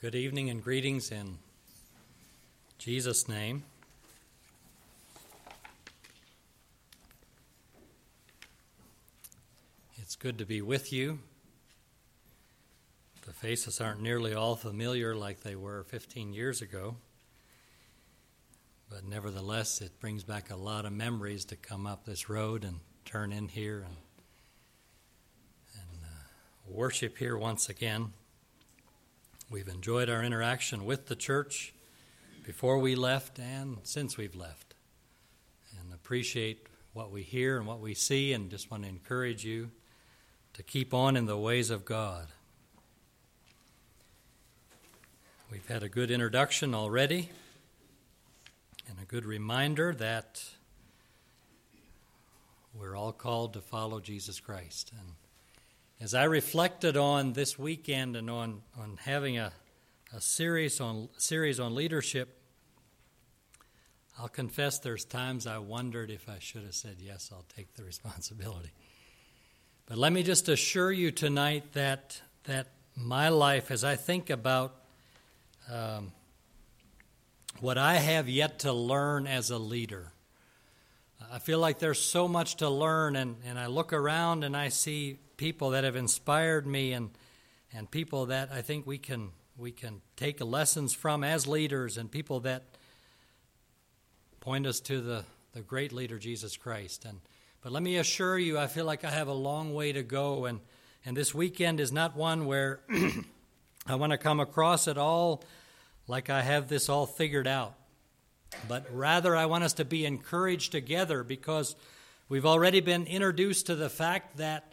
Good evening and greetings in Jesus' name. It's good to be with you. The faces aren't nearly all familiar like they were 15 years ago, but nevertheless, it brings back a lot of memories to come up this road and turn in here and, and uh, worship here once again. We've enjoyed our interaction with the church before we left and since we've left, and appreciate what we hear and what we see, and just want to encourage you to keep on in the ways of God. We've had a good introduction already and a good reminder that we're all called to follow Jesus Christ. And as I reflected on this weekend and on, on having a, a series on series on leadership, I'll confess there's times I wondered if I should have said yes, I'll take the responsibility. But let me just assure you tonight that that my life, as I think about um, what I have yet to learn as a leader, I feel like there's so much to learn, and, and I look around and I see people that have inspired me and and people that I think we can we can take lessons from as leaders and people that point us to the, the great leader Jesus Christ. And but let me assure you, I feel like I have a long way to go and and this weekend is not one where I want to come across at all like I have this all figured out. But rather I want us to be encouraged together because we've already been introduced to the fact that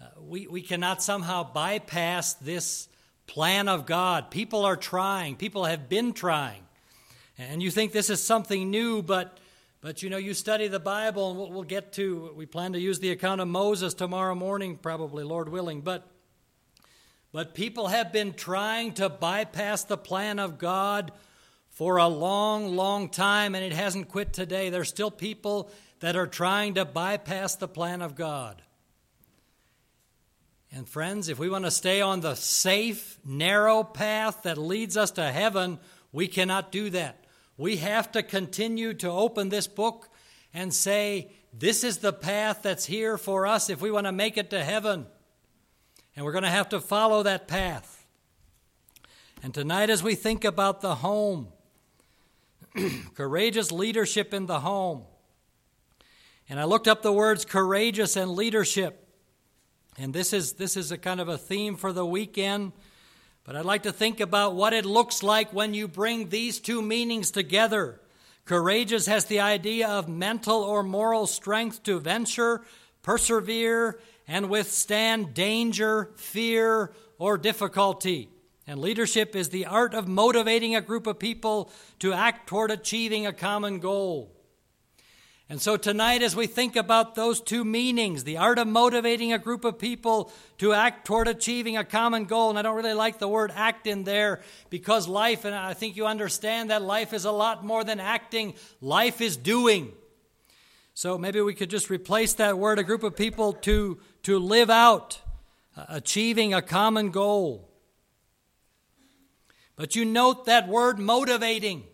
uh, we, we cannot somehow bypass this plan of God. People are trying, people have been trying. And you think this is something new, but, but you know, you study the Bible, and we'll, we'll get to, we plan to use the account of Moses tomorrow morning, probably, Lord willing. But, but people have been trying to bypass the plan of God for a long, long time, and it hasn't quit today. There's still people that are trying to bypass the plan of God. And friends, if we want to stay on the safe, narrow path that leads us to heaven, we cannot do that. We have to continue to open this book and say, This is the path that's here for us if we want to make it to heaven. And we're going to have to follow that path. And tonight, as we think about the home, courageous leadership in the home, and I looked up the words courageous and leadership. And this is, this is a kind of a theme for the weekend. But I'd like to think about what it looks like when you bring these two meanings together. Courageous has the idea of mental or moral strength to venture, persevere, and withstand danger, fear, or difficulty. And leadership is the art of motivating a group of people to act toward achieving a common goal. And so tonight, as we think about those two meanings, the art of motivating a group of people to act toward achieving a common goal, and I don't really like the word act in there because life, and I think you understand that life is a lot more than acting, life is doing. So maybe we could just replace that word, a group of people to, to live out, uh, achieving a common goal. But you note that word motivating.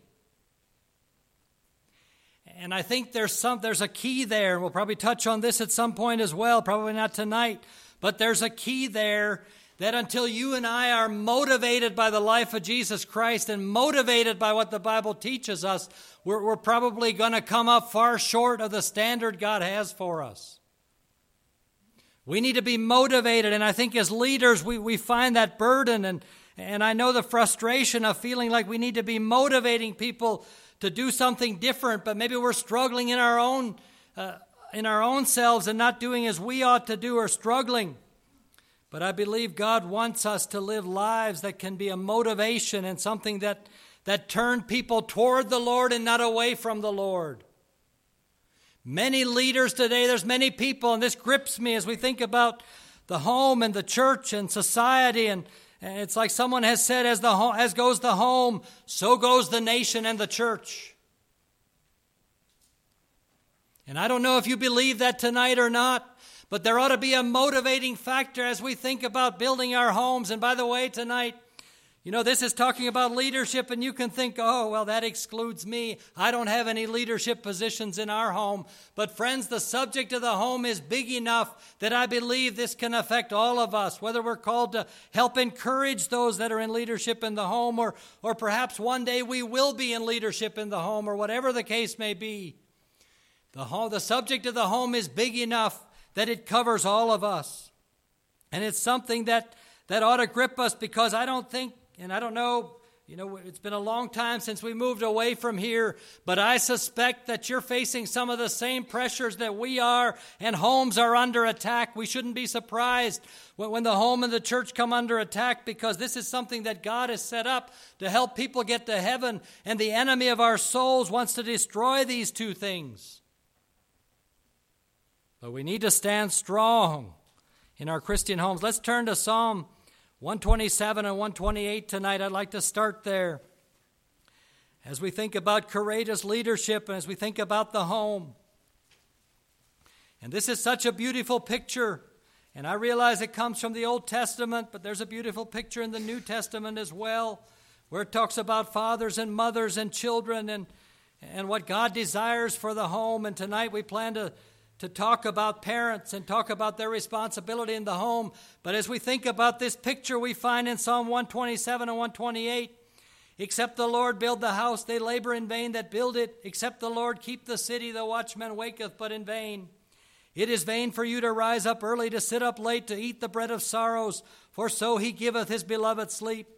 And I think there's some there's a key there, and we'll probably touch on this at some point as well, probably not tonight, but there's a key there that until you and I are motivated by the life of Jesus Christ and motivated by what the Bible teaches us, we're, we're probably going to come up far short of the standard God has for us. We need to be motivated, and I think as leaders, we, we find that burden, and, and I know the frustration of feeling like we need to be motivating people to do something different, but maybe we're struggling in our own uh, in our own selves and not doing as we ought to do or struggling. But I believe God wants us to live lives that can be a motivation and something that that turn people toward the Lord and not away from the Lord. Many leaders today, there's many people, and this grips me as we think about the home and the church and society and and it's like someone has said, as, the home, as goes the home, so goes the nation and the church. And I don't know if you believe that tonight or not, but there ought to be a motivating factor as we think about building our homes. And by the way, tonight, You know, this is talking about leadership, and you can think, oh, well, that excludes me. I don't have any leadership positions in our home. But, friends, the subject of the home is big enough that I believe this can affect all of us, whether we're called to help encourage those that are in leadership in the home, or, or perhaps one day we will be in leadership in the home, or whatever the case may be. The, home, the subject of the home is big enough that it covers all of us. And it's something that, that ought to grip us because I don't think and I don't know, you know, it's been a long time since we moved away from here, but I suspect that you're facing some of the same pressures that we are, and homes are under attack. We shouldn't be surprised when the home and the church come under attack because this is something that God has set up to help people get to heaven, and the enemy of our souls wants to destroy these two things. But we need to stand strong in our Christian homes. Let's turn to Psalm 127 and 128 tonight. I'd like to start there. As we think about courageous leadership and as we think about the home. And this is such a beautiful picture. And I realize it comes from the Old Testament, but there's a beautiful picture in the New Testament as well, where it talks about fathers and mothers and children and, and what God desires for the home. And tonight we plan to to talk about parents and talk about their responsibility in the home. But as we think about this picture we find in Psalm 127 and 128, except the Lord build the house, they labor in vain that build it. Except the Lord keep the city, the watchman waketh but in vain. It is vain for you to rise up early, to sit up late, to eat the bread of sorrows, for so he giveth his beloved sleep.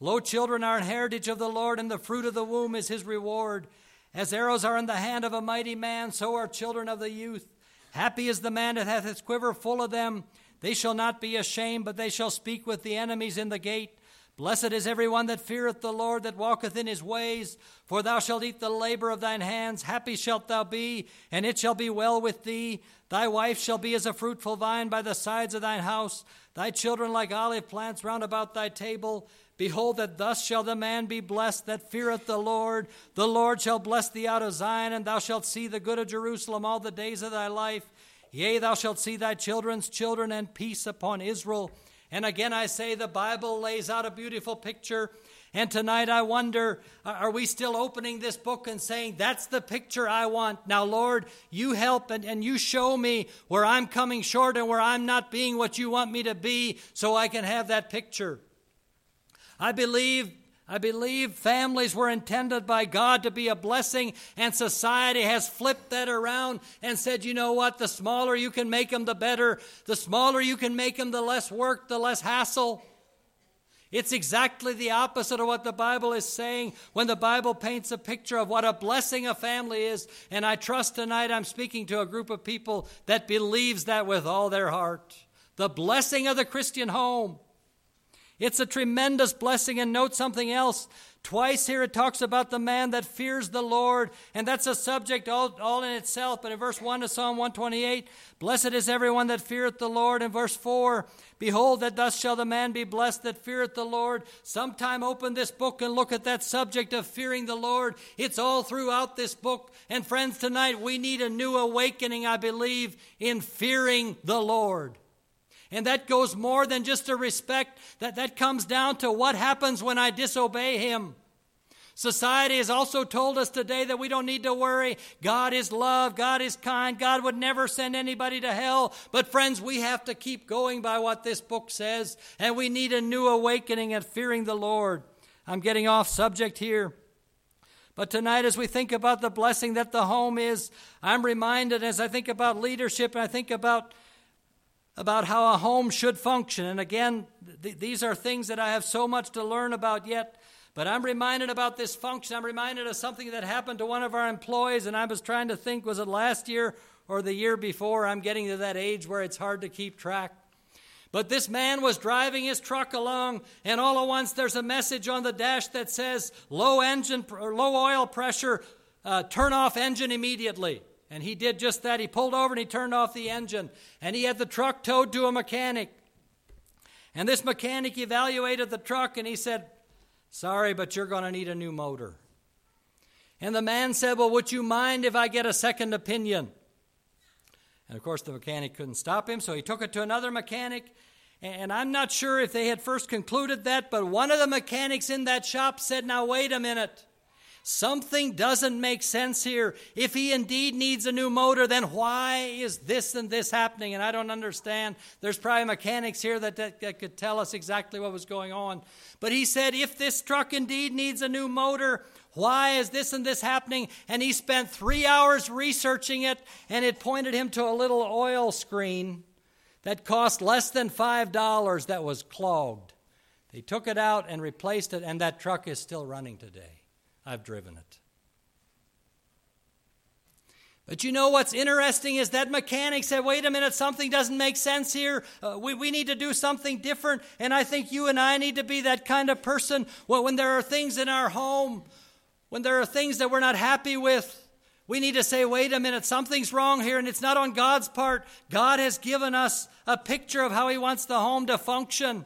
Lo, children are an heritage of the Lord, and the fruit of the womb is his reward. As arrows are in the hand of a mighty man, so are children of the youth. Happy is the man that hath his quiver full of them. They shall not be ashamed, but they shall speak with the enemies in the gate. Blessed is every one that feareth the Lord, that walketh in his ways. For thou shalt eat the labor of thine hands. Happy shalt thou be, and it shall be well with thee. Thy wife shall be as a fruitful vine by the sides of thine house, thy children like olive plants round about thy table. Behold, that thus shall the man be blessed that feareth the Lord. The Lord shall bless thee out of Zion, and thou shalt see the good of Jerusalem all the days of thy life. Yea, thou shalt see thy children's children, and peace upon Israel. And again, I say the Bible lays out a beautiful picture. And tonight I wonder are we still opening this book and saying, That's the picture I want? Now, Lord, you help and, and you show me where I'm coming short and where I'm not being what you want me to be so I can have that picture. I believe I believe families were intended by God to be a blessing, and society has flipped that around and said, you know what? The smaller you can make them, the better. The smaller you can make them, the less work, the less hassle. It's exactly the opposite of what the Bible is saying when the Bible paints a picture of what a blessing a family is. And I trust tonight I'm speaking to a group of people that believes that with all their heart. The blessing of the Christian home. It's a tremendous blessing. And note something else. Twice here it talks about the man that fears the Lord, and that's a subject all, all in itself. But in verse 1 of Psalm 128, blessed is everyone that feareth the Lord. In verse 4, behold, that thus shall the man be blessed that feareth the Lord. Sometime open this book and look at that subject of fearing the Lord. It's all throughout this book. And friends, tonight we need a new awakening, I believe, in fearing the Lord. And that goes more than just a respect, that, that comes down to what happens when I disobey Him. Society has also told us today that we don't need to worry. God is love. God is kind. God would never send anybody to hell. But, friends, we have to keep going by what this book says, and we need a new awakening at fearing the Lord. I'm getting off subject here. But tonight, as we think about the blessing that the home is, I'm reminded as I think about leadership and I think about about how a home should function. And again, th- these are things that I have so much to learn about yet. But I'm reminded about this function. I'm reminded of something that happened to one of our employees, and I was trying to think was it last year or the year before? I'm getting to that age where it's hard to keep track. But this man was driving his truck along, and all at once there's a message on the dash that says, low engine, or low oil pressure, uh, turn off engine immediately. And he did just that. He pulled over and he turned off the engine. And he had the truck towed to a mechanic. And this mechanic evaluated the truck and he said, Sorry, but you're going to need a new motor. And the man said, Well, would you mind if I get a second opinion? And of course, the mechanic couldn't stop him, so he took it to another mechanic. And I'm not sure if they had first concluded that, but one of the mechanics in that shop said, Now, wait a minute. Something doesn't make sense here. If he indeed needs a new motor, then why is this and this happening? And I don't understand. There's probably mechanics here that, that, that, could tell us exactly what was going on. But he said, if this truck indeed needs a new motor, why is this and this happening? And he spent three hours researching it, and it pointed him to a little oil screen that cost less than $5 that was clogged. They took it out and replaced it, and that truck is still running today. I've driven it. But you know what's interesting is that mechanic said, wait a minute, something doesn't make sense here. Uh, we, we need to do something different. And I think you and I need to be that kind of person well, when there are things in our home, when there are things that we're not happy with, we need to say, wait a minute, something's wrong here, and it's not on God's part. God has given us a picture of how He wants the home to function.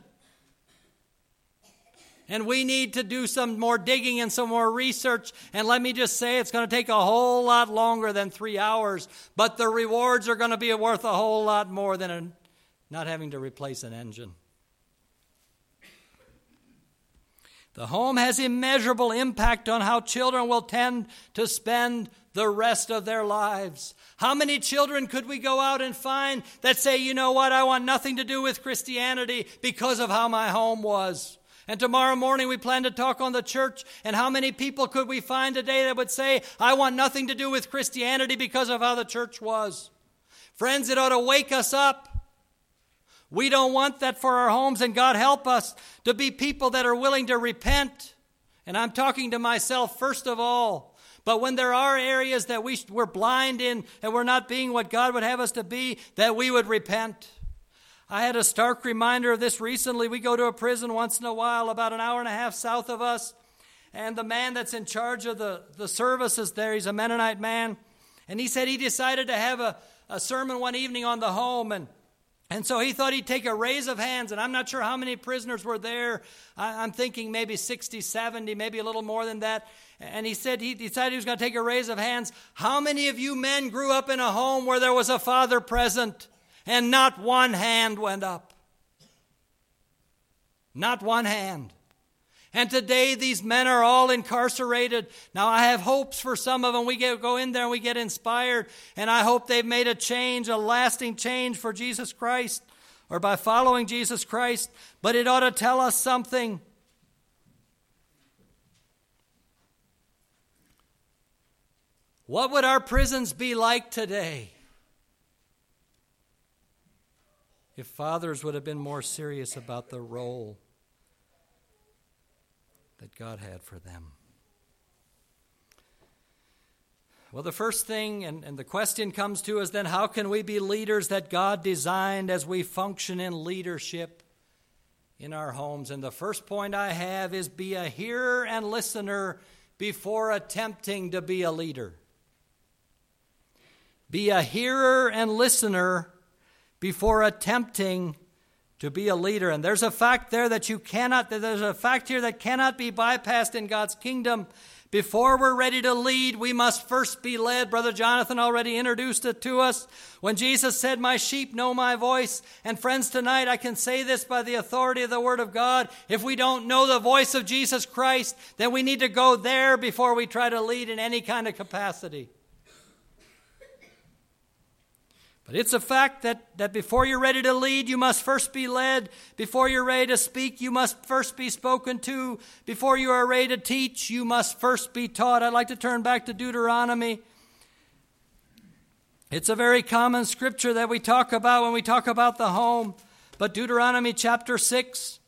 And we need to do some more digging and some more research. And let me just say, it's going to take a whole lot longer than three hours, but the rewards are going to be worth a whole lot more than a, not having to replace an engine. The home has immeasurable impact on how children will tend to spend the rest of their lives. How many children could we go out and find that say, you know what, I want nothing to do with Christianity because of how my home was? And tomorrow morning we plan to talk on the church. And how many people could we find today that would say, I want nothing to do with Christianity because of how the church was? Friends, it ought to wake us up. We don't want that for our homes, and God help us to be people that are willing to repent. And I'm talking to myself first of all. But when there are areas that we, we're blind in and we're not being what God would have us to be, that we would repent. I had a stark reminder of this recently. We go to a prison once in a while, about an hour and a half south of us. And the man that's in charge of the, the services there, he's a Mennonite man. And he said he decided to have a, a sermon one evening on the home. And and so he thought he'd take a raise of hands, and I'm not sure how many prisoners were there. I'm thinking maybe 60, 70, maybe a little more than that. And he said he decided he was going to take a raise of hands. How many of you men grew up in a home where there was a father present and not one hand went up? Not one hand. And today these men are all incarcerated. Now I have hopes for some of them. We get, go in there and we get inspired. And I hope they've made a change, a lasting change for Jesus Christ or by following Jesus Christ. But it ought to tell us something. What would our prisons be like today if fathers would have been more serious about the role that God had for them? Well, the first thing, and, and the question comes to us then how can we be leaders that God designed as we function in leadership in our homes? And the first point I have is be a hearer and listener before attempting to be a leader. Be a hearer and listener before attempting to be a leader. And there's a fact there that you cannot, there's a fact here that cannot be bypassed in God's kingdom. Before we're ready to lead, we must first be led. Brother Jonathan already introduced it to us. When Jesus said, My sheep know my voice. And friends, tonight I can say this by the authority of the Word of God. If we don't know the voice of Jesus Christ, then we need to go there before we try to lead in any kind of capacity. But it's a fact that, that before you're ready to lead, you must first be led. Before you're ready to speak, you must first be spoken to. Before you are ready to teach, you must first be taught. I'd like to turn back to Deuteronomy. It's a very common scripture that we talk about when we talk about the home. But Deuteronomy chapter 6,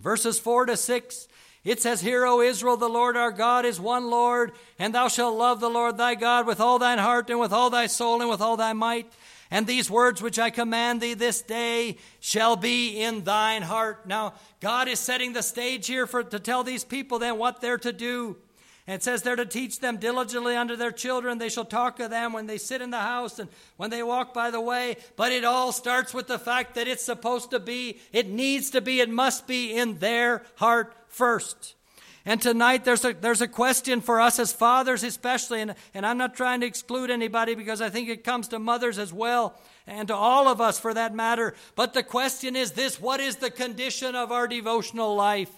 verses 4 to 6, it says, Hear, O Israel, the Lord our God is one Lord, and thou shalt love the Lord thy God with all thine heart, and with all thy soul, and with all thy might. And these words which I command thee this day shall be in thine heart. Now, God is setting the stage here for, to tell these people then what they're to do. And it says they're to teach them diligently unto their children. They shall talk of them when they sit in the house and when they walk by the way. But it all starts with the fact that it's supposed to be, it needs to be, it must be in their heart first. And tonight there's a, there's a question for us as fathers, especially, and, and I'm not trying to exclude anybody because I think it comes to mothers as well, and to all of us for that matter. But the question is this what is the condition of our devotional life?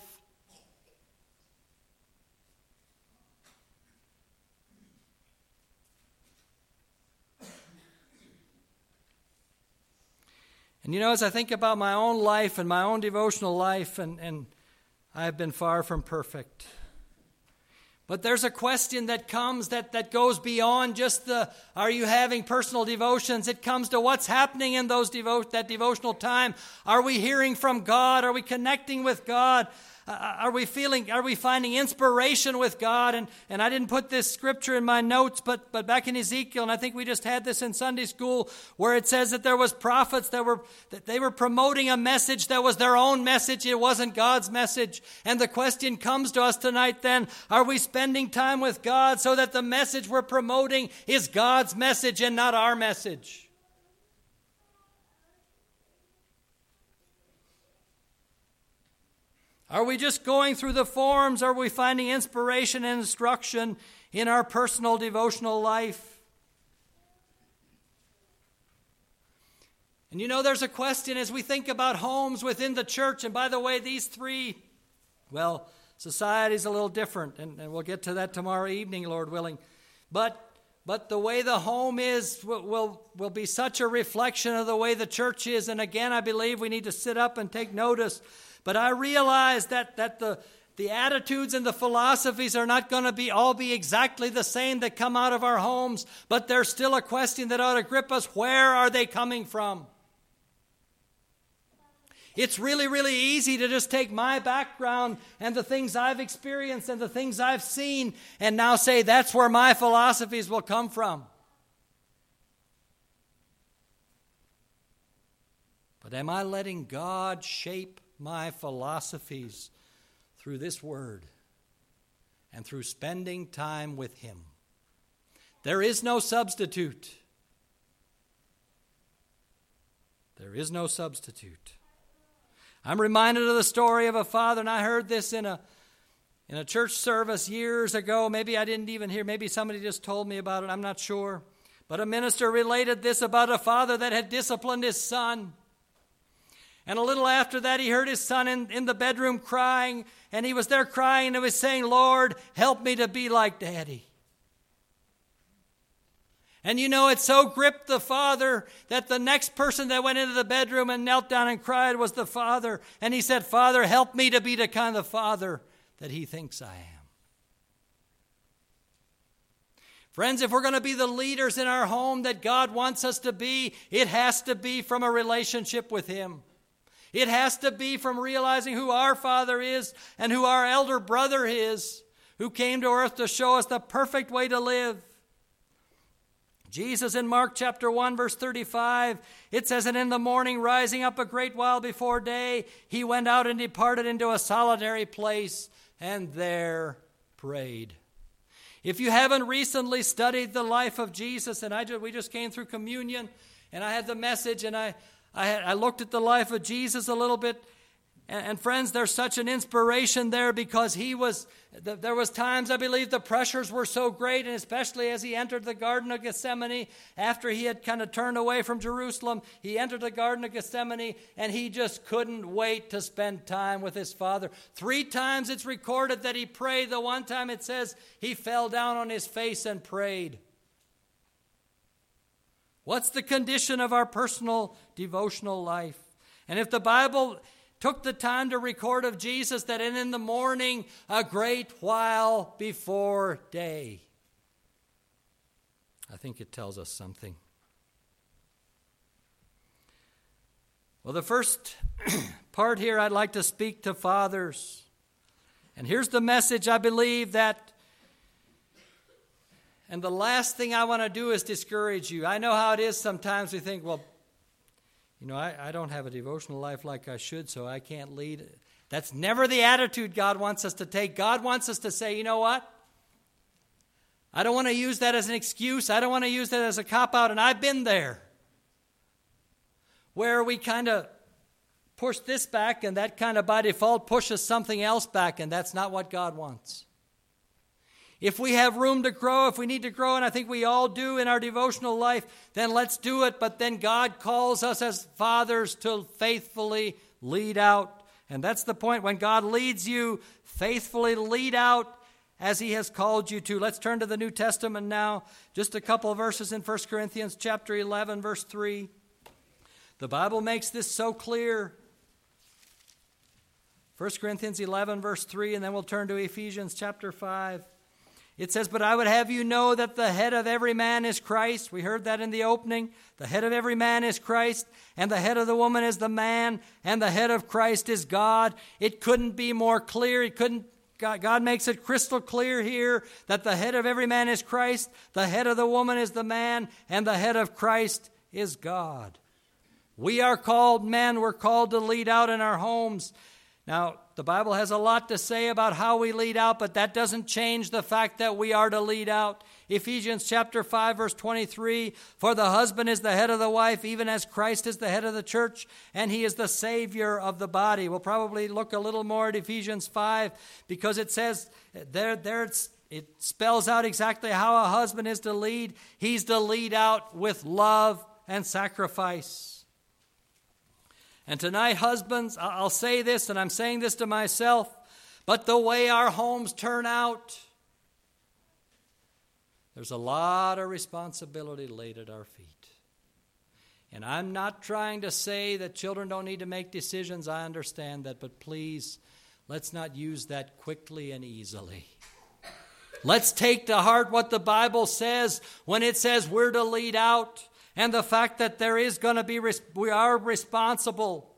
And you know, as I think about my own life and my own devotional life, and, and I have been far from perfect. But there's a question that comes that, that goes beyond just the are you having personal devotions? It comes to what's happening in those devo- that devotional time. Are we hearing from God? Are we connecting with God? Uh, are we feeling, are we finding inspiration with God? And, and I didn't put this scripture in my notes, but, but back in Ezekiel, and I think we just had this in Sunday school, where it says that there was prophets that were, that they were promoting a message that was their own message. It wasn't God's message. And the question comes to us tonight then, are we spending time with God so that the message we're promoting is God's message and not our message? Are we just going through the forms? Are we finding inspiration and instruction in our personal devotional life? And you know, there's a question as we think about homes within the church. And by the way, these three, well, society's a little different, and, and we'll get to that tomorrow evening, Lord willing. But but the way the home is will, will, will be such a reflection of the way the church is. And again, I believe we need to sit up and take notice but I realize that, that the, the attitudes and the philosophies are not going to be all be exactly the same that come out of our homes, but there's still a question that ought to grip us. Where are they coming from? It's really, really easy to just take my background and the things I've experienced and the things I've seen and now say that's where my philosophies will come from. But am I letting God shape my philosophies through this word and through spending time with Him. There is no substitute. There is no substitute. I'm reminded of the story of a father, and I heard this in a in a church service years ago. Maybe I didn't even hear, maybe somebody just told me about it, I'm not sure. But a minister related this about a father that had disciplined his son. And a little after that, he heard his son in, in the bedroom crying, and he was there crying and he was saying, Lord, help me to be like daddy. And you know, it so gripped the father that the next person that went into the bedroom and knelt down and cried was the father. And he said, Father, help me to be the kind of father that he thinks I am. Friends, if we're going to be the leaders in our home that God wants us to be, it has to be from a relationship with Him. It has to be from realizing who our Father is and who our elder brother is, who came to earth to show us the perfect way to live. Jesus in Mark chapter 1, verse 35, it says, And in the morning, rising up a great while before day, he went out and departed into a solitary place and there prayed. If you haven't recently studied the life of Jesus, and I just, we just came through communion, and I had the message, and I, I, I looked at the life of Jesus a little bit. And, and friends, there's such an inspiration there because he was, there was times I believe the pressures were so great, and especially as he entered the Garden of Gethsemane, after he had kind of turned away from Jerusalem, he entered the Garden of Gethsemane, and he just couldn't wait to spend time with his Father. Three times it's recorded that he prayed. The one time it says he fell down on his face and prayed. What's the condition of our personal devotional life? And if the Bible took the time to record of Jesus that and in the morning, a great while before day, I think it tells us something. Well, the first part here, I'd like to speak to fathers. And here's the message I believe that and the last thing I want to do is discourage you. I know how it is sometimes we think, well, you know, I, I don't have a devotional life like I should, so I can't lead. That's never the attitude God wants us to take. God wants us to say, you know what? I don't want to use that as an excuse. I don't want to use that as a cop out. And I've been there where we kind of push this back, and that kind of by default pushes something else back, and that's not what God wants. If we have room to grow, if we need to grow, and I think we all do in our devotional life, then let's do it. But then God calls us as fathers to faithfully lead out. And that's the point. When God leads you, faithfully lead out as he has called you to. Let's turn to the New Testament now. Just a couple of verses in 1 Corinthians chapter 11 verse 3. The Bible makes this so clear. 1 Corinthians 11 verse 3 and then we'll turn to Ephesians chapter 5. It says, But I would have you know that the head of every man is Christ. We heard that in the opening. The head of every man is Christ, and the head of the woman is the man, and the head of Christ is God. It couldn't be more clear. It couldn't God, God makes it crystal clear here that the head of every man is Christ, the head of the woman is the man, and the head of Christ is God. We are called men, we're called to lead out in our homes. Now, the Bible has a lot to say about how we lead out, but that doesn't change the fact that we are to lead out. Ephesians chapter 5 verse 23, for the husband is the head of the wife, even as Christ is the head of the church, and he is the savior of the body. We'll probably look a little more at Ephesians 5 because it says there there it spells out exactly how a husband is to lead. He's to lead out with love and sacrifice. And tonight, husbands, I'll say this, and I'm saying this to myself, but the way our homes turn out, there's a lot of responsibility laid at our feet. And I'm not trying to say that children don't need to make decisions. I understand that, but please, let's not use that quickly and easily. Let's take to heart what the Bible says when it says we're to lead out and the fact that there is going to be, we are responsible.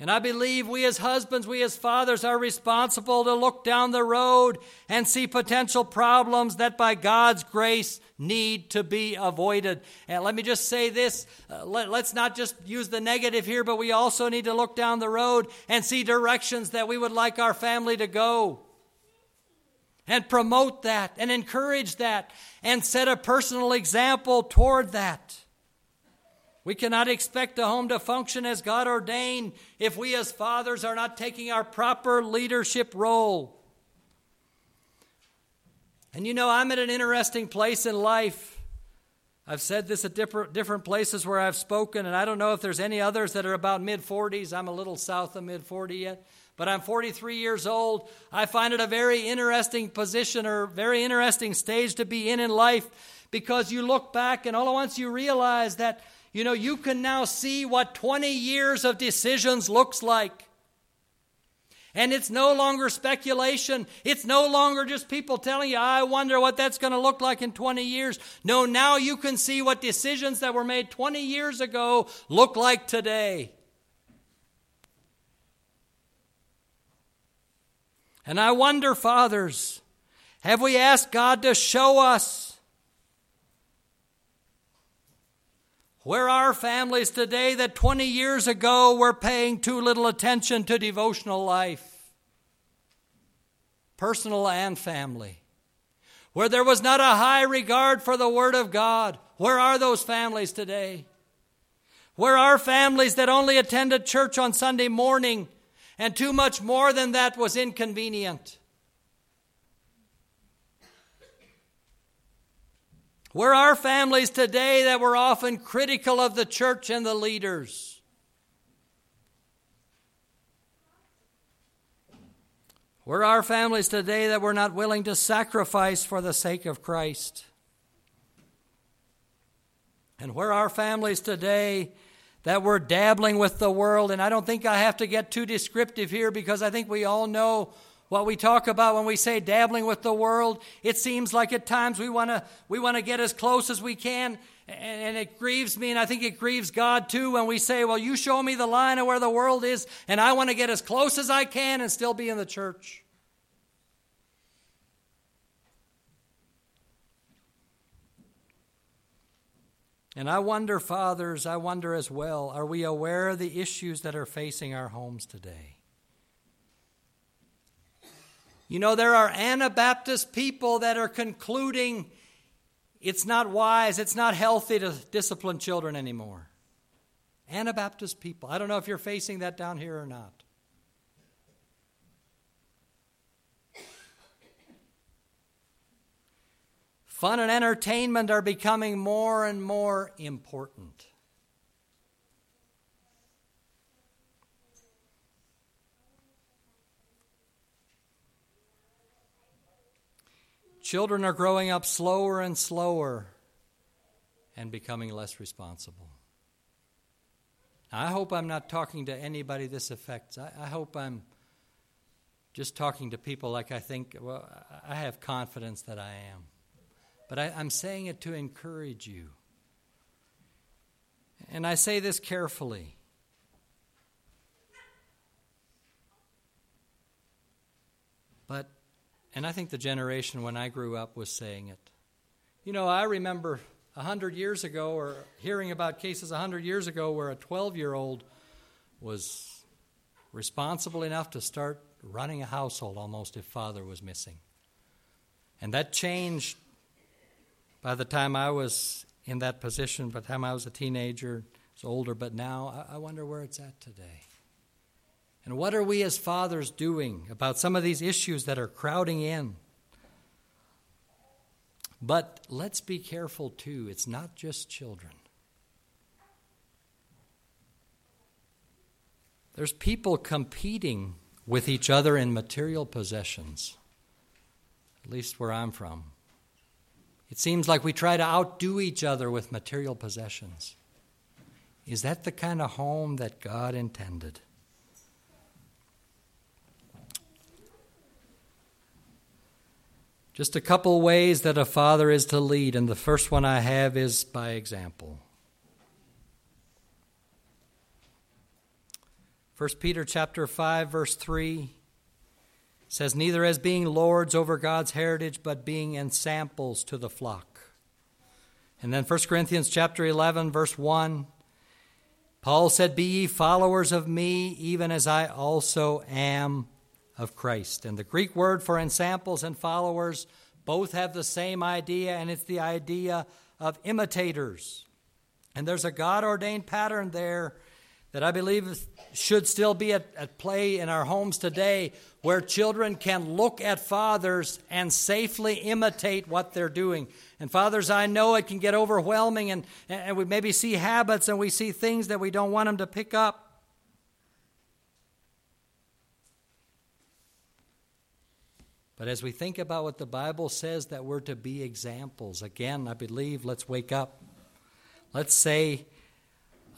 And I believe we as husbands, we as fathers are responsible to look down the road and see potential problems that by God's grace need to be avoided. And let me just say this uh, let, let's not just use the negative here, but we also need to look down the road and see directions that we would like our family to go and promote that and encourage that and set a personal example toward that. We cannot expect a home to function as God ordained if we as fathers are not taking our proper leadership role. And you know, I'm at an interesting place in life. I've said this at different, different places where I've spoken, and I don't know if there's any others that are about mid 40s. I'm a little south of mid 40 yet but I'm 43 years old. I find it a very interesting position or very interesting stage to be in in life because you look back and all at once you realize that, you know, you can now see what 20 years of decisions looks like. And it's no longer speculation. It's no longer just people telling you, I wonder what that's going to look like in 20 years. No, now you can see what decisions that were made 20 years ago look like today. And I wonder, fathers, have we asked God to show us where our families today that 20 years ago were paying too little attention to devotional life, personal and family? Where there was not a high regard for the Word of God. Where are those families today? Where are families that only attended church on Sunday morning and too much more than that was inconvenient. Where are families today that were often critical of the church and the leaders? Where are families today that were not willing to sacrifice for the sake of Christ? And where are families today that we're dabbling with the world. And I don't think I have to get too descriptive here because I think we all know what we talk about when we say dabbling with the world. It seems like at times we want to we want to get as close as we can. And and it grieves me, and I think it grieves God too, when we say, Well, you show me the line of where the world is, and I want to get as close as I can and still be in the church. And I wonder, fathers, I wonder as well, are we aware of the issues that are facing our homes today? You know, there are Anabaptist people that are concluding it's not wise, it's not healthy to discipline children anymore. Anabaptist people. I don't know if you're facing that down here or not. Fun and entertainment are becoming more and more important. Children are growing up slower and slower and becoming less responsible. I hope I'm not talking to anybody this affects. I, I, hope I'm just talking to people like I think, well, I have confidence that I am. But I, I'm saying it to encourage you. And I say this carefully. But, and I think the generation when I grew up was saying it. You know, I remember 100 years ago, or hearing about cases 100 years ago, where a 12 year old was responsible enough to start running a household almost if father was missing. And that changed by the time I was in that position, by the time I was a teenager, was older, but now I wonder where it's at today. And what are we as fathers doing about some of these issues that are crowding in? But let's be careful too, it's not just children. There's people competing with each other in material possessions, at least where I'm from. It seems like we try to outdo each other with material possessions. Is that the kind of home that God intended? Just a couple ways that a father is to lead, and the first one I have is by example. 1 Peter chapter 5 verse 3 says neither as being lords over God's heritage but being ensamples to the flock. And then 1 Corinthians chapter 11 verse 1 Paul said be ye followers of me even as I also am of Christ. And the Greek word for ensamples and followers both have the same idea, and it's the idea of imitators. And there's a God ordained pattern there that I believe should still be at, at, play in our homes today, where children can look at fathers and safely imitate what they're doing. And fathers, I know it can get overwhelming, and, and we maybe see habits and we see things that we don't want them to pick up. But as we think about what the Bible says that we're to be examples, again, I believe, let's wake up. Let's say,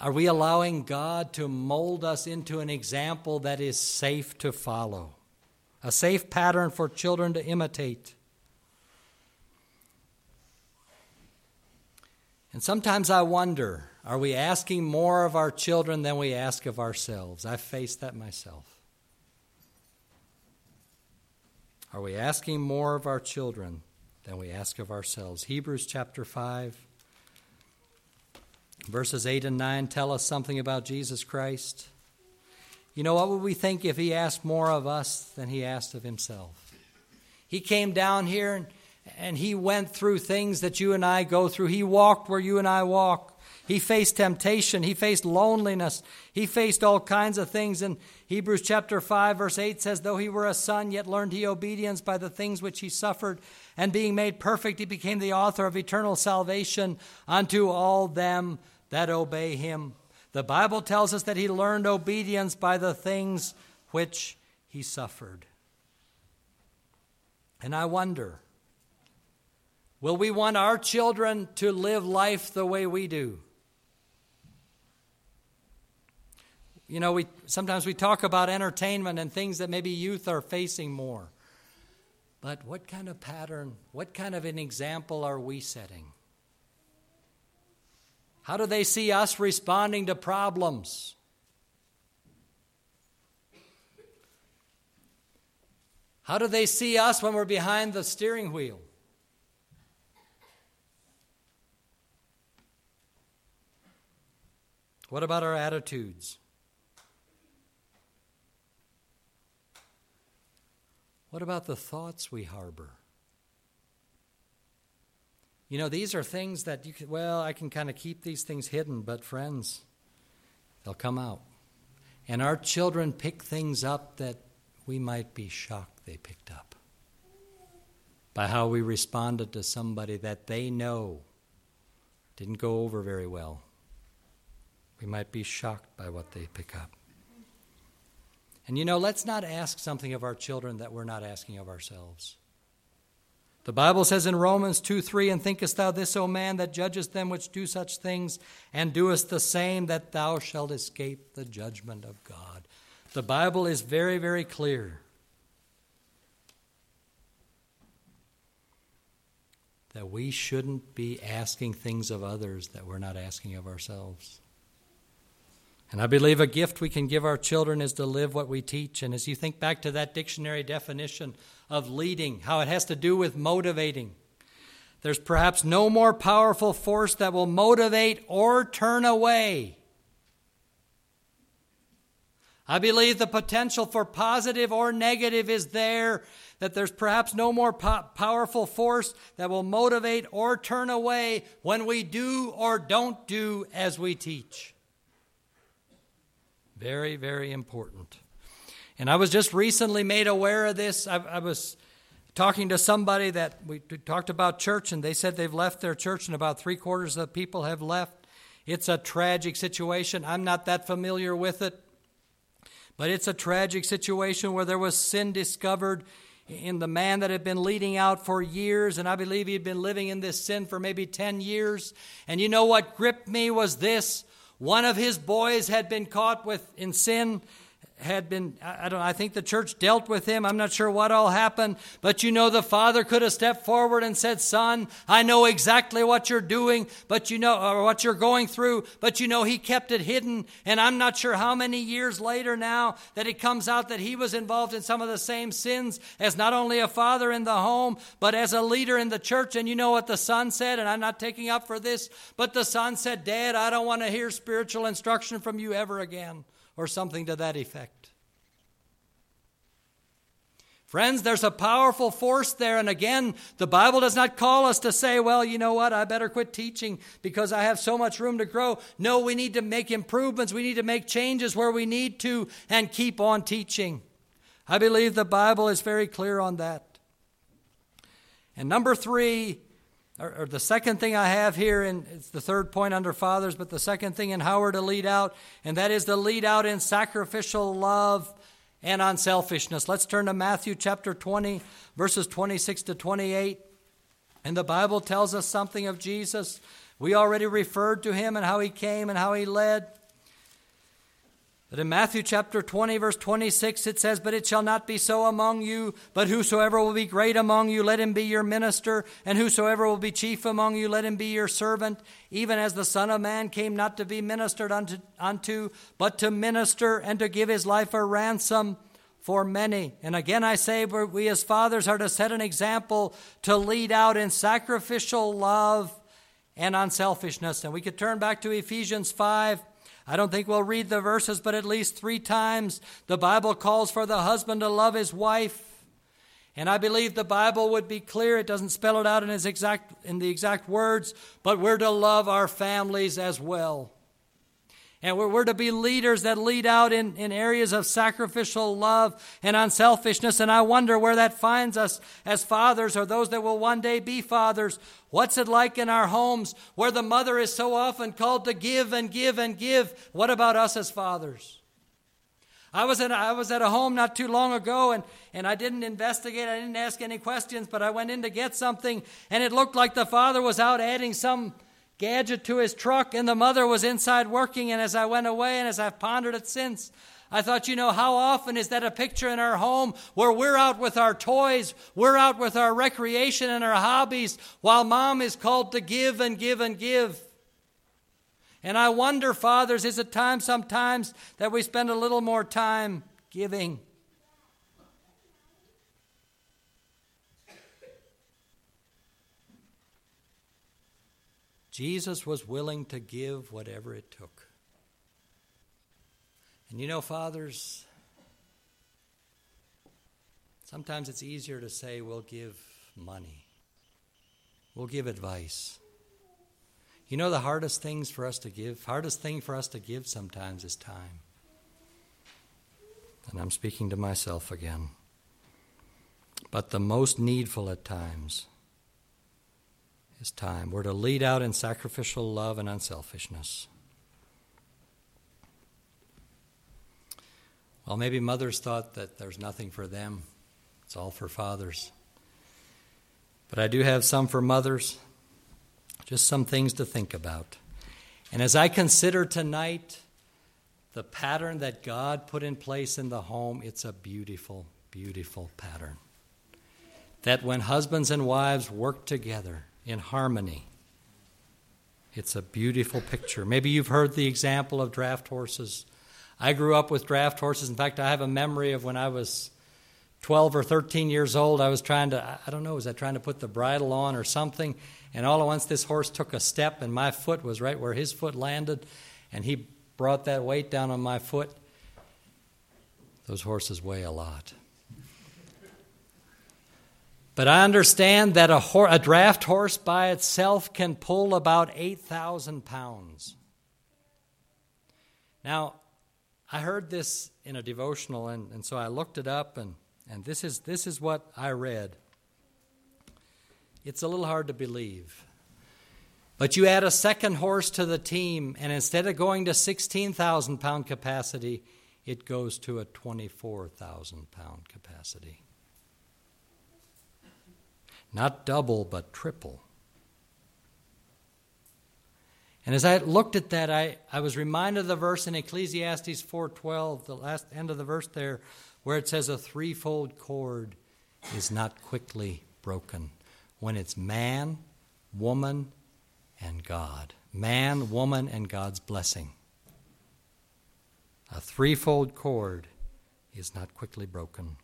are we allowing God to mold us into an example that is safe to follow? A safe pattern for children to imitate? And sometimes I wonder are we asking more of our children than we ask of ourselves? I face that myself. Are we asking more of our children than we ask of ourselves? Hebrews chapter 5, verses 8 and 9 tell us something about Jesus Christ. You know, what would we think if he asked more of us than he asked of himself? He came down here and, he went through things that you and I go through. He walked where you and I walk. He faced temptation. He faced loneliness. He faced all kinds of things. And Hebrews chapter 5, verse 8 says, Though he were a son, yet learned he obedience by the things which he suffered. And being made perfect, he became the author of eternal salvation unto all them that obey him. The Bible tells us that he learned obedience by the things which he suffered. And I wonder, will we want our children to live life the way we do? You know, we sometimes we talk about entertainment and things that maybe youth are facing more. But what kind of pattern, what kind of an example are we setting? How do they see us responding to problems? How do they see us when we're behind the steering wheel? What about our attitudes? What about the thoughts we harbor? You know, these are things that you can, well, I can kind of keep these things hidden, but friends, they'll come out. And our children pick things up that we might be shocked they picked up by how we responded to somebody that they know didn't go over very well. We might be shocked by what they pick up. And you know, let's not ask something of our children that we're not asking of ourselves. The Bible says in Romans 2 3, And thinkest thou this, O man, that judgest them which do such things, and doest the same, that thou shalt escape the judgment of God? The Bible is very, very clear. That we shouldn't be asking things of others that we're not asking of ourselves. And I believe a gift we can give our children is to live what we teach. And as you think back to that dictionary definition of leading, how it has to do with motivating, there's perhaps no more powerful force that will motivate or turn away. I believe the potential for positive or negative is there, that there's perhaps no more po- powerful force that will motivate or turn away when we do or don't do as we teach. Very, very important. And I was just recently made aware of this. I, I, was talking to somebody that we talked about church, and they said they've left their church, and about three quarters of the people have left. It's a tragic situation. I'm not that familiar with it, but it's a tragic situation where there was sin discovered in the man that had been leading out for years, and I believe he'd been living in this sin for maybe 10 years. And you know what gripped me was this one of his boys had been caught with in sin had been I don't I think the church dealt with him. I'm not sure what all happened, but you know the father could have stepped forward and said, "Son, I know exactly what you're doing, but you know or what you're going through, but you know he kept it hidden." And I'm not sure how many years later now that it comes out that he was involved in some of the same sins as not only a father in the home, but as a leader in the church. And you know what the son said, and I'm not taking up for this, but the son said, "Dad, I don't want to hear spiritual instruction from you ever again." Or something to that effect. Friends, there's a powerful force there. And again, the Bible does not call us to say, well, you know what, I better quit teaching because I have so much room to grow. No, we need to make improvements. We need to make changes where we need to and keep on teaching. I believe the Bible is very clear on that. And number three, or, or, the second thing I have here, and it's the third point under fathers, but the second thing in how we're to lead out, and that is to lead out in sacrificial love and unselfishness. Let's turn to Matthew chapter 20, verses 26 to 28. And the Bible tells us something of Jesus. We already referred to him and how he came and how he led. But in Matthew chapter 20, verse 26, it says, But it shall not be so among you, but whosoever will be great among you, let him be your minister, and whosoever will be chief among you, let him be your servant, even as the Son of Man came not to be ministered unto, unto but to minister and to give his life a ransom for many. And again, I say, we as fathers are to set an example to lead out in sacrificial love and unselfishness. And we could turn back to Ephesians 5 I don't think we'll read the verses, but at least three times the Bible calls for the husband to love his wife. And I believe the Bible would be clear. It doesn't spell it out in, exact, in the exact words, but we're to love our families as well. And we're, we're to be leaders that lead out in, in areas of sacrificial love and unselfishness. And I wonder where that finds us as fathers or those that will one day be fathers. What's it like in our homes where the mother is so often called to give and give and give? What about us as fathers? I was at, I was at a home not too long ago and, and I didn't investigate, I didn't ask any questions, but I went in to get something and it looked like the father was out adding some gadget to his truck, and the mother was inside working. And as I went away and as I've pondered it since, I thought, you know, how often is that a picture in our home where we're out with our toys, we're out with our recreation and our hobbies, while mom is called to give and give and give? And I wonder, fathers, is it time sometimes that we spend a little more time giving? Jesus was willing to give whatever it took. And you know, fathers, sometimes it's easier to say, we'll give money, we'll give advice. You know, the hardest things for us to give, hardest thing for us to give sometimes is time. And I'm speaking to myself again. But the most needful at times is time. We're to lead out in sacrificial love and unselfishness. Well, maybe mothers thought that there's nothing for them, it's all for fathers. But I do have some for mothers, just some things to think about. And as I consider tonight the pattern that God put in place in the home, it's a beautiful, beautiful pattern. That when husbands and wives work together in harmony, it's a beautiful picture. Maybe you've heard the example of draft horses I grew up with draft horses. In fact, I have a memory of when I was 12 or 13 years old. I was trying to, I don't know, was I trying to put the bridle on or something? And all at once, this horse took a step, and my foot was right where his foot landed, and he brought that weight down on my foot. Those horses weigh a lot. But I understand that a, ho- a draft horse by itself can pull about 8,000 pounds. Now, I heard this in a devotional, and, and so I looked it up, and, and this, is, this is what I read. It's a little hard to believe. But you add a second horse to the team, and instead of going to 16,000 pound capacity, it goes to a 24,000 pound capacity. Not double, but triple. And as I looked at that, I, I was reminded of the verse in Ecclesiastes 4.12, the last end of the verse there, where it says a threefold cord is not quickly broken when it's man, woman, and God. Man, woman, and God's blessing. A threefold cord is not quickly broken.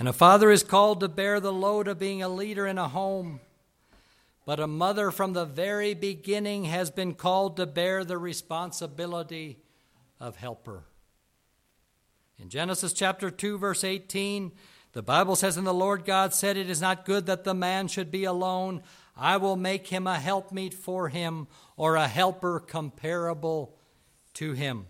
And a father is called to bear the load of being a leader in a home. But a mother from the very beginning has been called to bear the responsibility of helper. In Genesis chapter 2, verse 18, the Bible says, And the Lord God said, It is not good that the man should be alone. I will make him a helpmeet for him, or a helper comparable to him.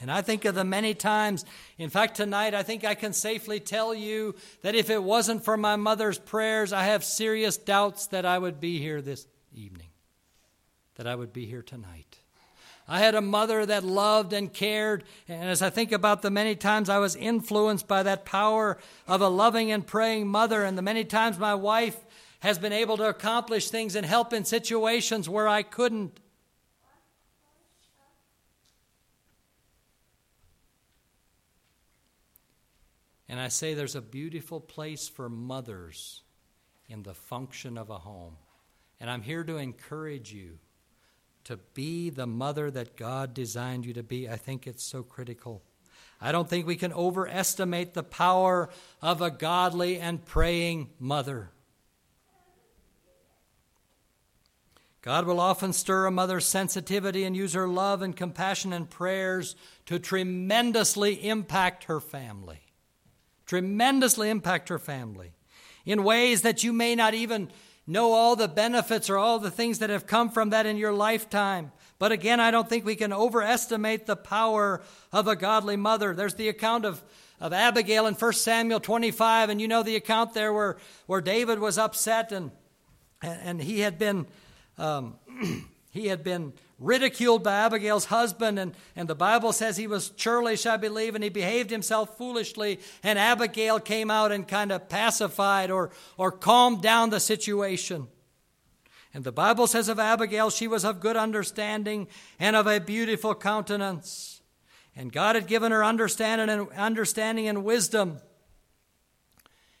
And I think of the many times, in fact, tonight, I think I can safely tell you that if it wasn't for my mother's prayers, I have serious doubts that I would be here this evening, that I would be here tonight. I had a mother that loved and cared, and as I think about the many times I was influenced by that power of a loving and praying mother, and the many times my wife has been able to accomplish things and help in situations where I couldn't. And I say there's a beautiful place for mothers in the function of a home. And I'm here to encourage you to be the mother that God designed you to be. I think it's so critical. I don't think we can overestimate the power of a godly and praying mother. God will often stir a mother's sensitivity and use her love and compassion and prayers to tremendously impact her family tremendously impact her family in ways that you may not even know all the benefits or all the things that have come from that in your lifetime. But again, I don't think we can overestimate the power of a godly mother. There's the account of, of Abigail in 1 Samuel 25, and you know the account there where, where David was upset and, and he had been, um, he had been ridiculed by Abigail's husband, and, and the Bible says he was churlish, I believe, and he behaved himself foolishly, and Abigail came out and kind of pacified or, or calmed down the situation. And the Bible says of Abigail, she was of good understanding and of a beautiful countenance. And God had given her understanding and understanding and wisdom.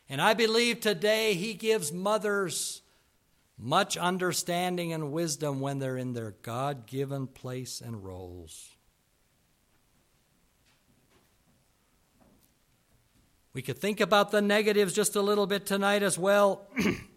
And I believe today He gives mothers much understanding and wisdom when they're in their God given place and roles. We could think about the negatives just a little bit tonight as well.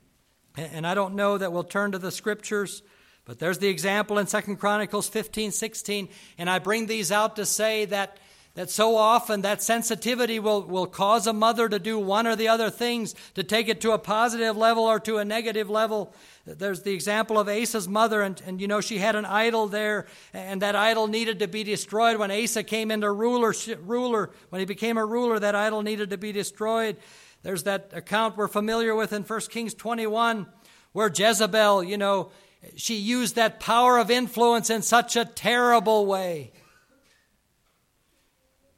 and I don't know that we'll turn to the scriptures, but there's the example in Second Chronicles 15 16. And I bring these out to say that, that so often that sensitivity will, will cause a mother to do one or the other things, to take it to a positive level or to a negative level. There's the example of Asa's mother, and, and you know, she had an idol there, and that idol needed to be destroyed. When Asa came into ruler, ruler, when he became a ruler, that idol needed to be destroyed. There's that account we're familiar with in 1 Kings 21, where Jezebel, you know, she used that power of influence in such a terrible way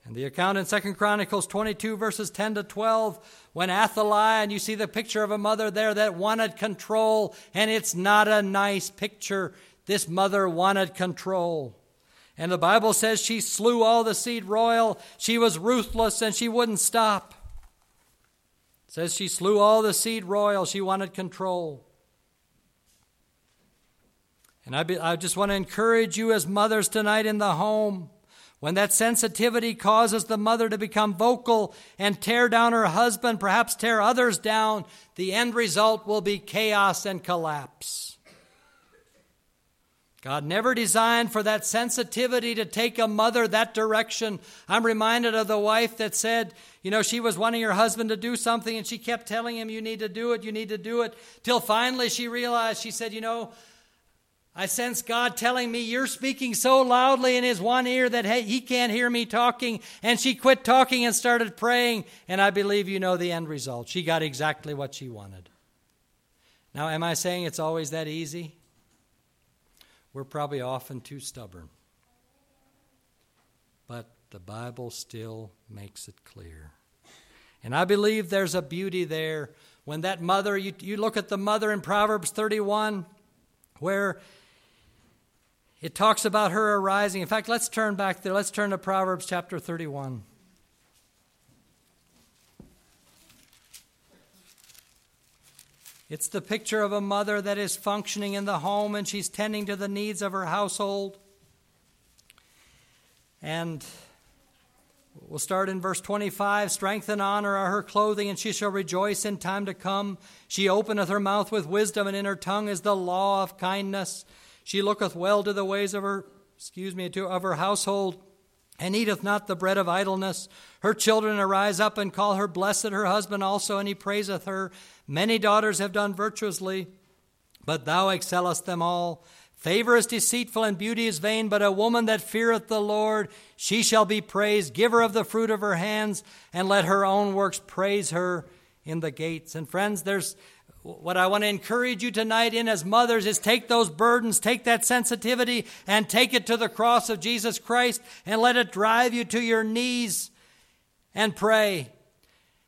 and the account in Second Chronicles 22, verses 10 to 12, when Athaliah, and you see the picture of a mother there that wanted control, and it's not a nice picture. This mother wanted control. And the Bible says she slew all the seed royal. She was ruthless and she wouldn't stop. It says she slew all the seed royal. She wanted control. And I, be, I just want to encourage you as mothers tonight in the home when that sensitivity causes the mother to become vocal and tear down her husband, perhaps tear others down, the end result will be chaos and collapse. God never designed for that sensitivity to take a mother that direction. I'm reminded of the wife that said, you know, she was wanting her husband to do something and she kept telling him, you need to do it, you need to do it, till finally she realized, she said, you know, I sense God telling me, You're speaking so loudly in his one ear that he can't hear me talking. And she quit talking and started praying. And I believe you know the end result. She got exactly what she wanted. Now, am I saying it's always that easy? We're probably often too stubborn. But the Bible still makes it clear. And I believe there's a beauty there when that mother, you, you look at the mother in Proverbs 31, where it talks about her arising. In fact, let's turn back there. Let's turn to Proverbs chapter 31. It's the picture of a mother that is functioning in the home and she's tending to the needs of her household. And we'll start in verse 25 Strength and honor are her clothing, and she shall rejoice in time to come. She openeth her mouth with wisdom, and in her tongue is the law of kindness. She looketh well to the ways of her, excuse me, to, of her household, and eateth not the bread of idleness. Her children arise up and call her blessed, her husband also, and he praiseth her. Many daughters have done virtuously, but thou excellest them all. Favor is deceitful and beauty is vain, but a woman that feareth the Lord, she shall be praised. Give her of the fruit of her hands, and let her own works praise her in the gates. And friends, there's what I want to encourage you tonight in as mothers is take those burdens, take that sensitivity, and take it to the cross of Jesus Christ and let it drive you to your knees and pray.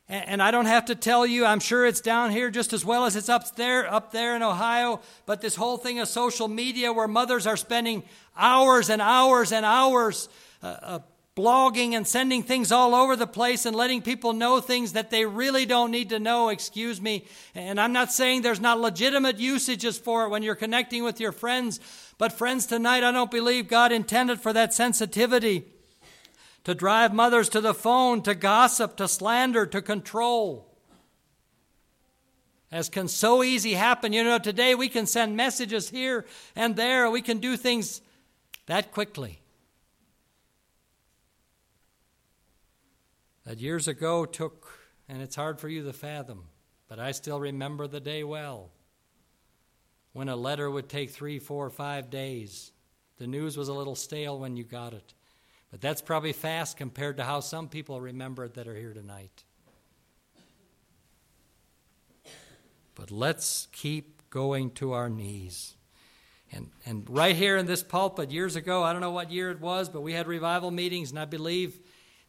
And I don't have to tell you, I'm sure it's down here just as well as it's up there, up there in Ohio. But this whole thing of social media where mothers are spending hours and hours and hours uh, uh, blogging and sending things all over the place and letting people know things that they really don't need to know, excuse me. And I'm not saying there's not legitimate usages for it when you're connecting with your friends, but friends, tonight I don't believe God intended for that sensitivity to drive mothers to the phone, to gossip, to slander, to control. As can so easy happen. You know, today we can send messages here and there, we can do things that quickly. That years ago took, and it's hard for you to fathom, but I still remember the day well. When a letter would take three, four, five days. The news was a little stale when you got it. But that's probably fast compared to how some people remember it that are here tonight. But let's keep going to our knees. And, and right here in this pulpit, years ago, I don't know what year it was, but we had revival meetings, and I believe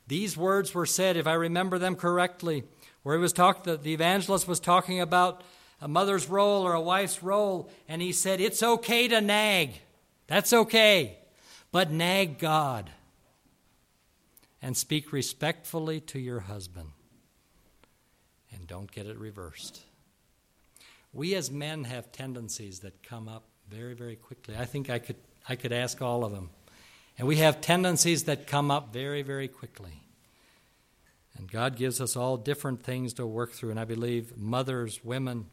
these words were said, if I remember them correctly, where he was talking, the, the evangelist was talking about a mother's role or a wife's role, and he said, It's okay to nag. That's okay. But nag God and speak respectfully to your husband. And don't get it reversed. We as men have tendencies that come up very, very quickly. I think I could, I could ask all of them. And we have tendencies that come up very, very quickly. And God gives us all different things to work through. And I believe mothers, women,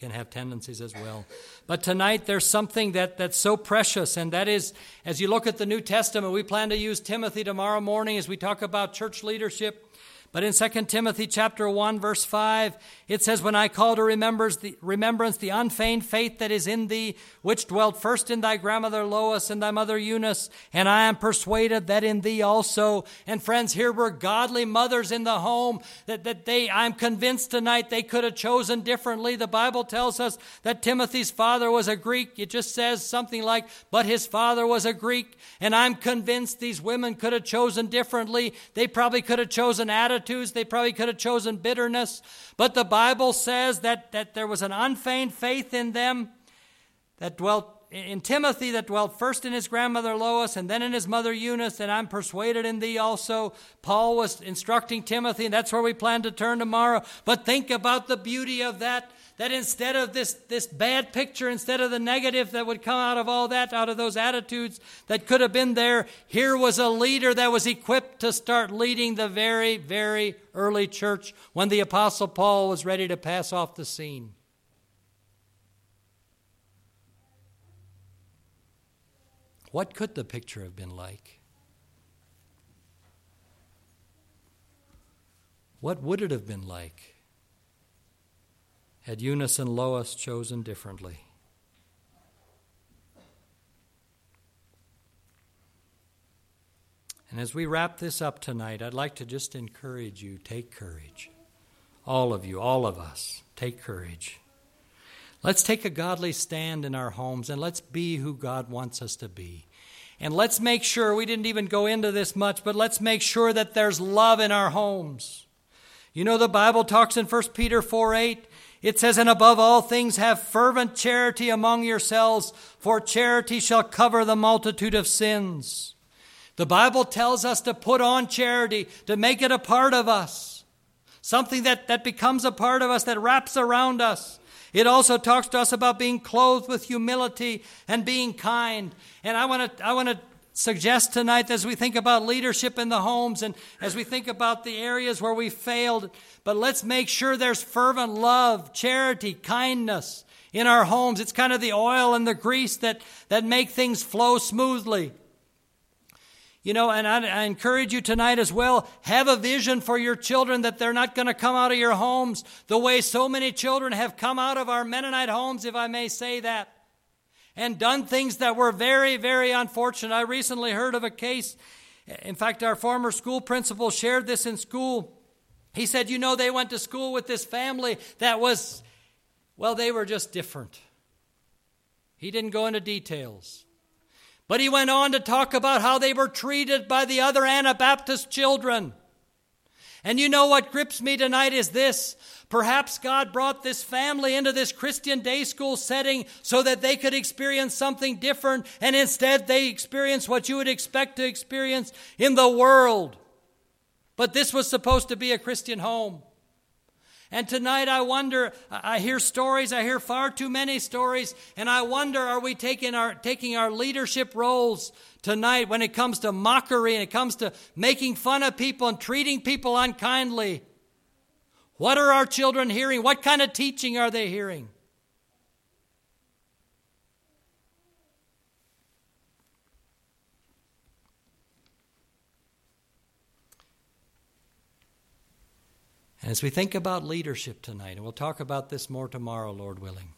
can have tendencies as well. But tonight there's something that, that's so precious, and that is as you look at the New Testament, we plan to use Timothy tomorrow morning as we talk about church leadership. But in 2 Timothy chapter 1 verse 5, it says, When I call to remembrance the, remembrance the unfeigned faith that is in thee, which dwelt first in thy grandmother Lois and thy mother Eunice, and I am persuaded that in thee also. And friends, here were godly mothers in the home that, that they, I'm convinced tonight they could have chosen differently. The Bible tells us that Timothy's father was a Greek. It just says something like, but his father was a Greek. And I'm convinced these women could have chosen differently. They probably could have chosen They probably could have chosen bitterness. But the Bible says that, that there was an unfeigned faith in them that dwelt in Timothy that dwelt first in his grandmother Lois and then in his mother Eunice, and I'm persuaded in thee also. Paul was instructing Timothy, and that's where we plan to turn tomorrow. But think about the beauty of that that instead of this, this bad picture, instead of the negative that would come out of all that, out of those attitudes that could have been there, here was a leader that was equipped to start leading the very, very early church when the Apostle Paul was ready to pass off the scene. What could the picture have been like? What would it have been like? Had Eunice and Lois chosen differently. And as we wrap this up tonight, I'd like to just encourage you take courage. All of you, all of us, take courage. Let's take a godly stand in our homes and let's be who God wants us to be. And let's make sure, we didn't even go into this much, but let's make sure that there's love in our homes. You know, the Bible talks in 1 Peter 4 8 it says, And above all things, have fervent charity among yourselves, for charity shall cover the multitude of sins. The Bible tells us to put on charity, to make it a part of us, something that, that becomes a part of us, that wraps around us. It also talks to us about being clothed with humility and being kind. And I want to I want to suggest tonight as we think about leadership in the homes and as we think about the areas where we failed. But let's make sure there's fervent love, charity, kindness in our homes. It's kind of the oil and the grease that, that make things flow smoothly. You know, and I, I, encourage you tonight as well, have a vision for your children that they're not going to come out of your homes the way so many children have come out of our Mennonite homes, if I may say that and done things that were very, very unfortunate. I recently heard of a case. In fact, our former school principal shared this in school. He said, You know, they went to school with this family that was, well, they were just different. He didn't go into details. But he went on to talk about how they were treated by the other Anabaptist children. And you know what grips me tonight is this Perhaps God brought this family into this Christian day school setting so that they could experience something different, and instead they experienced what you would expect to experience in the world. But this was supposed to be a Christian home. And tonight I wonder, I hear stories, I hear far too many stories, and I wonder are we taking our, taking our leadership roles tonight when it comes to mockery and it comes to making fun of people and treating people unkindly? What are our children hearing? What kind of teaching are they hearing? And as we think about leadership tonight, and we'll talk about this more tomorrow, Lord willing.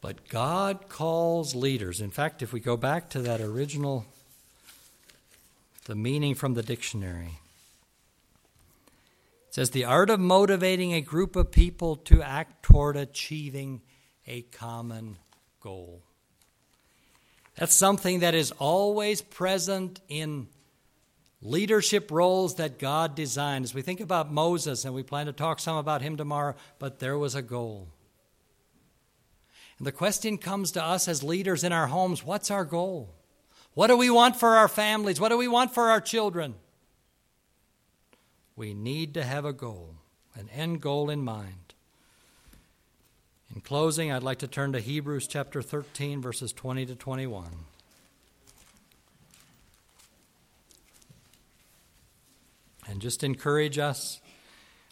But God calls leaders. In fact, if we go back to that original, the meaning from the dictionary, says the art of motivating a group of people to act toward achieving a common goal. That's something that is always present in leadership roles that God designed. As we think about Moses, and we plan to talk some about him tomorrow, but there was a goal. And the question comes to us as leaders in our homes what's our goal? What do we want for our families? What do we want for our children? We need to have a goal, an end goal in mind. In closing, I'd like to turn to Hebrews chapter 13, verses 20 to 21. And just encourage us.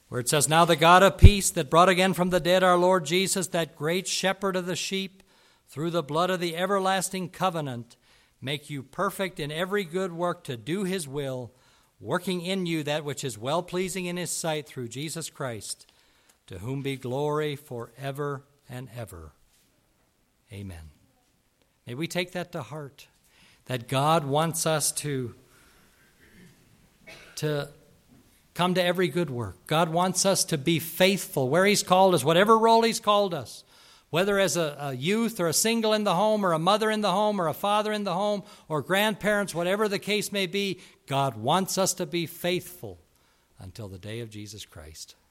where it says, Now the God of peace that brought again from the dead our Lord Jesus, that great shepherd of the sheep, through the blood of the everlasting covenant, make you perfect in every good work to do his will, working in you that which is well pleasing in his sight through Jesus Christ, to whom be glory forever and ever. Amen. May we take that to heart that God wants us to, to come to every good work. God wants us to be faithful where He's called us, whatever role He's called us, whether as a, a, youth or a single in the home or a mother in the home or a father in the home or grandparents, whatever the case may be, God wants us to be faithful until the day of Jesus Christ.